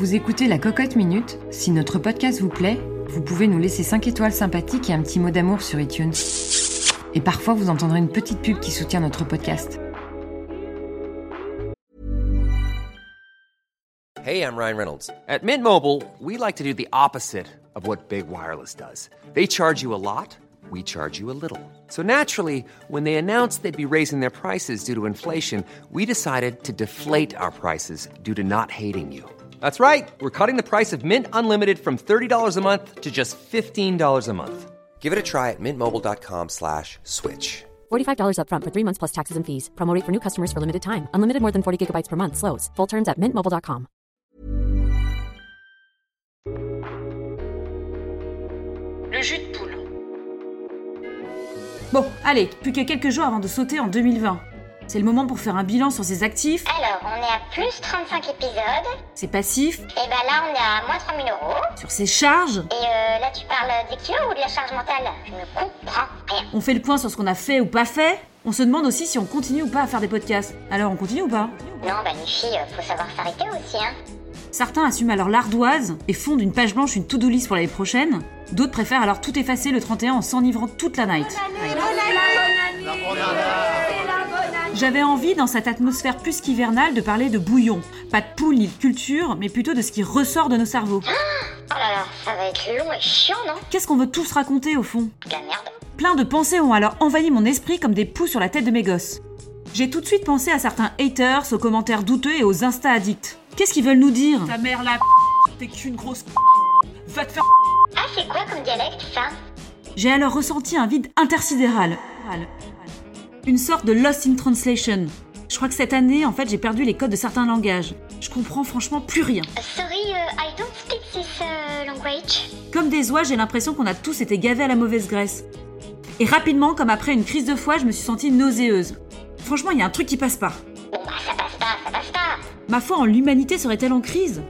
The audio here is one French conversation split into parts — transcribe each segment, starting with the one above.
Vous écoutez la Cocotte Minute. Si notre podcast vous plaît, vous pouvez nous laisser 5 étoiles sympathiques et un petit mot d'amour sur iTunes. Et parfois, vous entendrez une petite pub qui soutient notre podcast. Hey, I'm Ryan Reynolds. At Mint Mobile, we like to do the opposite of what Big Wireless does. They charge you a lot, we charge you a little. So naturally, when they announced they'd be raising their prices due to inflation, we decided to deflate our prices due to not hating you. That's right. We're cutting the price of Mint Unlimited from $30 a month to just $15 a month. Give it a try at mintmobile.com slash switch. $45 upfront for three months plus taxes and fees. Promo rate for new customers for limited time. Unlimited more than 40 gigabytes per month. Slows. Full terms at mintmobile.com. Le jus de poule. Bon, allez, plus que quelques jours avant de sauter en 2020. C'est le moment pour faire un bilan sur ses actifs, Alors, on est à plus 35 épisodes. ses passifs, Et ben là, on est à moins 3000 euros. sur ses charges. Et euh, là, tu parles des kilos ou de la charge mentale? Je ne comprends rien. On fait le point sur ce qu'on a fait ou pas fait. On se demande aussi si on continue ou pas à faire des podcasts. Alors on continue ou pas? Non, bah les filles, euh, faut savoir s'arrêter aussi, hein. Certains assument alors l'ardoise et font d'une page blanche une to-do list pour l'année prochaine. D'autres préfèrent alors tout effacer le 31 en s'enivrant toute la night. J'avais envie, dans cette atmosphère plus qu'hivernale, de parler de bouillon. Pas de poule ni de culture, mais plutôt de ce qui ressort de nos cerveaux. Oh là là, ça va être long et chiant, non? Qu'est-ce qu'on veut tous raconter au fond? De la merde. Plein de pensées ont alors envahi mon esprit comme des poux sur la tête de mes gosses. J'ai tout de suite pensé à certains haters, aux commentaires douteux et aux insta-addicts. Qu'est-ce qu'ils veulent nous dire? Ta mère la t'es qu'une grosse Va te faire Ah, c'est quoi comme dialecte, ça? J'ai alors ressenti un vide intersidéral. Une sorte de lost in translation. Je crois que cette année, en fait, j'ai perdu les codes de certains langages. Je comprends franchement plus rien. Euh, Sorry, euh, I don't speak this euh, language. Comme des oies, j'ai l'impression qu'on a tous été gavés à la mauvaise graisse. Et rapidement, comme après une crise de foie, je me suis sentie nauséeuse. Franchement, il y a un truc qui passe pas. Bon bah, ça passe pas, ça passe pas. Ma foi en l'humanité serait-elle en crise?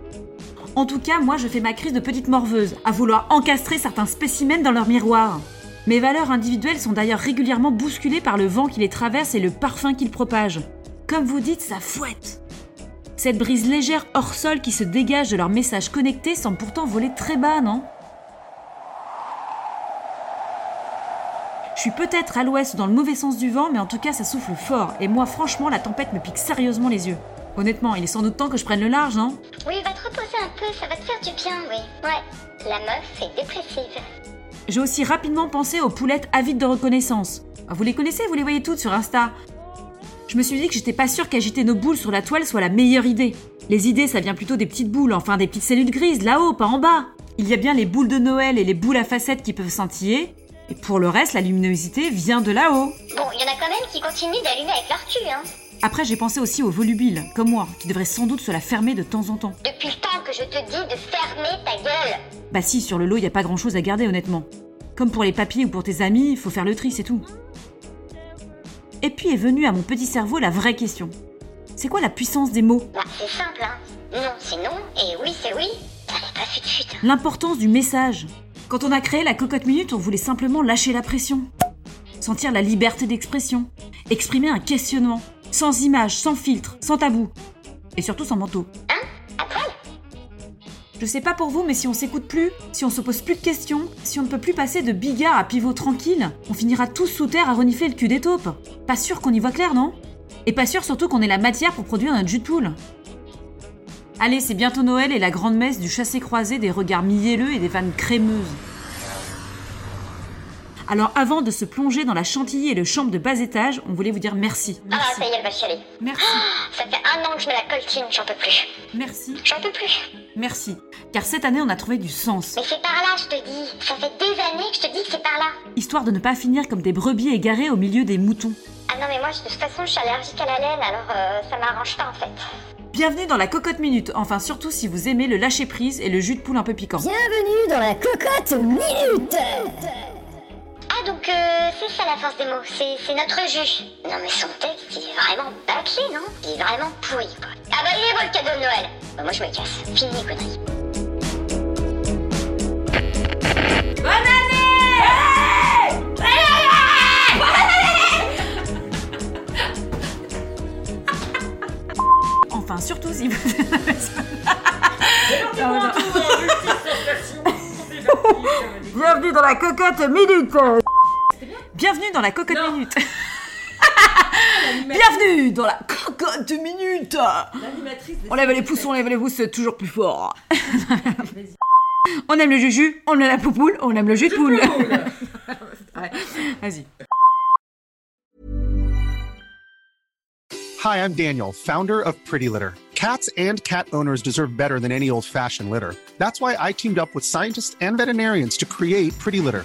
En tout cas, moi je fais ma crise de petite morveuse, à vouloir encastrer certains spécimens dans leur miroir. Mes valeurs individuelles sont d'ailleurs régulièrement bousculées par le vent qui les traverse et le parfum qu'ils propagent. Comme vous dites, ça fouette. Cette brise légère hors sol qui se dégage de leurs messages connectés semble pourtant voler très bas, non Je suis peut-être à l'ouest ou dans le mauvais sens du vent, mais en tout cas ça souffle fort, et moi franchement la tempête me pique sérieusement les yeux. Honnêtement, il est sans doute temps que je prenne le large, non Oui, va te reposer un peu, ça va te faire du bien, oui. Ouais, la meuf est dépressive. J'ai aussi rapidement pensé aux poulettes avides de reconnaissance. Ah, Vous les connaissez, vous les voyez toutes sur Insta. Je me suis dit que j'étais pas sûre qu'agiter nos boules sur la toile soit la meilleure idée. Les idées, ça vient plutôt des petites boules, enfin des petites cellules grises, là-haut, pas en bas. Il y a bien les boules de Noël et les boules à facettes qui peuvent scintiller. Et pour le reste, la luminosité vient de là-haut. Bon, il y en a quand même qui continuent d'allumer avec leur cul, hein. Après, j'ai pensé aussi aux volubiles, comme moi, qui devraient sans doute se la fermer de temps en temps. Depuis le temps que je te dis de fermer ta gueule. Bah si, sur le lot, y a pas grand chose à garder honnêtement. Comme pour les papiers ou pour tes amis, faut faire le tri, c'est tout. Et puis est venue à mon petit cerveau la vraie question. C'est quoi la puissance des mots? Bah, c'est simple, hein. Non, c'est non, et oui, c'est oui. Ça pas fut. L'importance du message. Quand on a créé la cocotte minute, on voulait simplement lâcher la pression. Sentir la liberté d'expression. Exprimer un questionnement. Sans image, sans filtre, sans tabou. Et surtout sans manteau. Hein poil Je sais pas pour vous, mais si on s'écoute plus, si on se pose plus de questions, si on ne peut plus passer de bigard à pivot tranquille, on finira tous sous terre à renifler le cul des taupes. Pas sûr qu'on y voit clair, non? Et pas sûr surtout qu'on ait la matière pour produire notre jus de poule. Allez, c'est bientôt Noël et la grande messe du chassé-croisé des regards mielleux et des vannes crémeuses. Alors avant de se plonger dans la chantilly et le chambre de bas étage, on voulait vous dire merci. Ah, ça y est, elle va chialer. Merci. Ça fait un an que je mets la coltine, j'en peux plus. Merci. J'en peux plus. Merci. Car cette année, on a trouvé du sens. Mais c'est par là, je te dis. Ça fait des années que je te dis que c'est par là. Histoire de ne pas finir comme des brebis égarées au milieu des moutons. Ah non, mais moi, je- de toute façon, je suis allergique à la laine, alors euh, ça m'arrange pas en fait. Bienvenue dans la cocotte minute, enfin surtout si vous aimez le lâcher prise et le jus de poule un peu piquant. Bienvenue dans la cocotte minute donc euh, c'est ça la force des mots, c'est notre jus. Non mais son texte, il est vraiment bâclé, non? Il est vraiment pourri, quoi. Ah bah il est beau le cadeau de Noël. Bah, Moi je me casse, fini connerie. Bonne année! Bonne Enfin, surtout si Bienvenue dans la cocotte minute Bienvenue dans la cocotte minute Bienvenue dans la cocotte minute On lève les pouces, on lève les pouces toujours plus fort. on aime le juju, on aime la poupoule, on aime le jus de poule. Ouais, Vas-y. Hi, I'm Daniel, founder of Pretty Litter. Cats and cat owners deserve better than any old fashioned litter. That's why I teamed up with scientists and veterinarians to create Pretty Litter.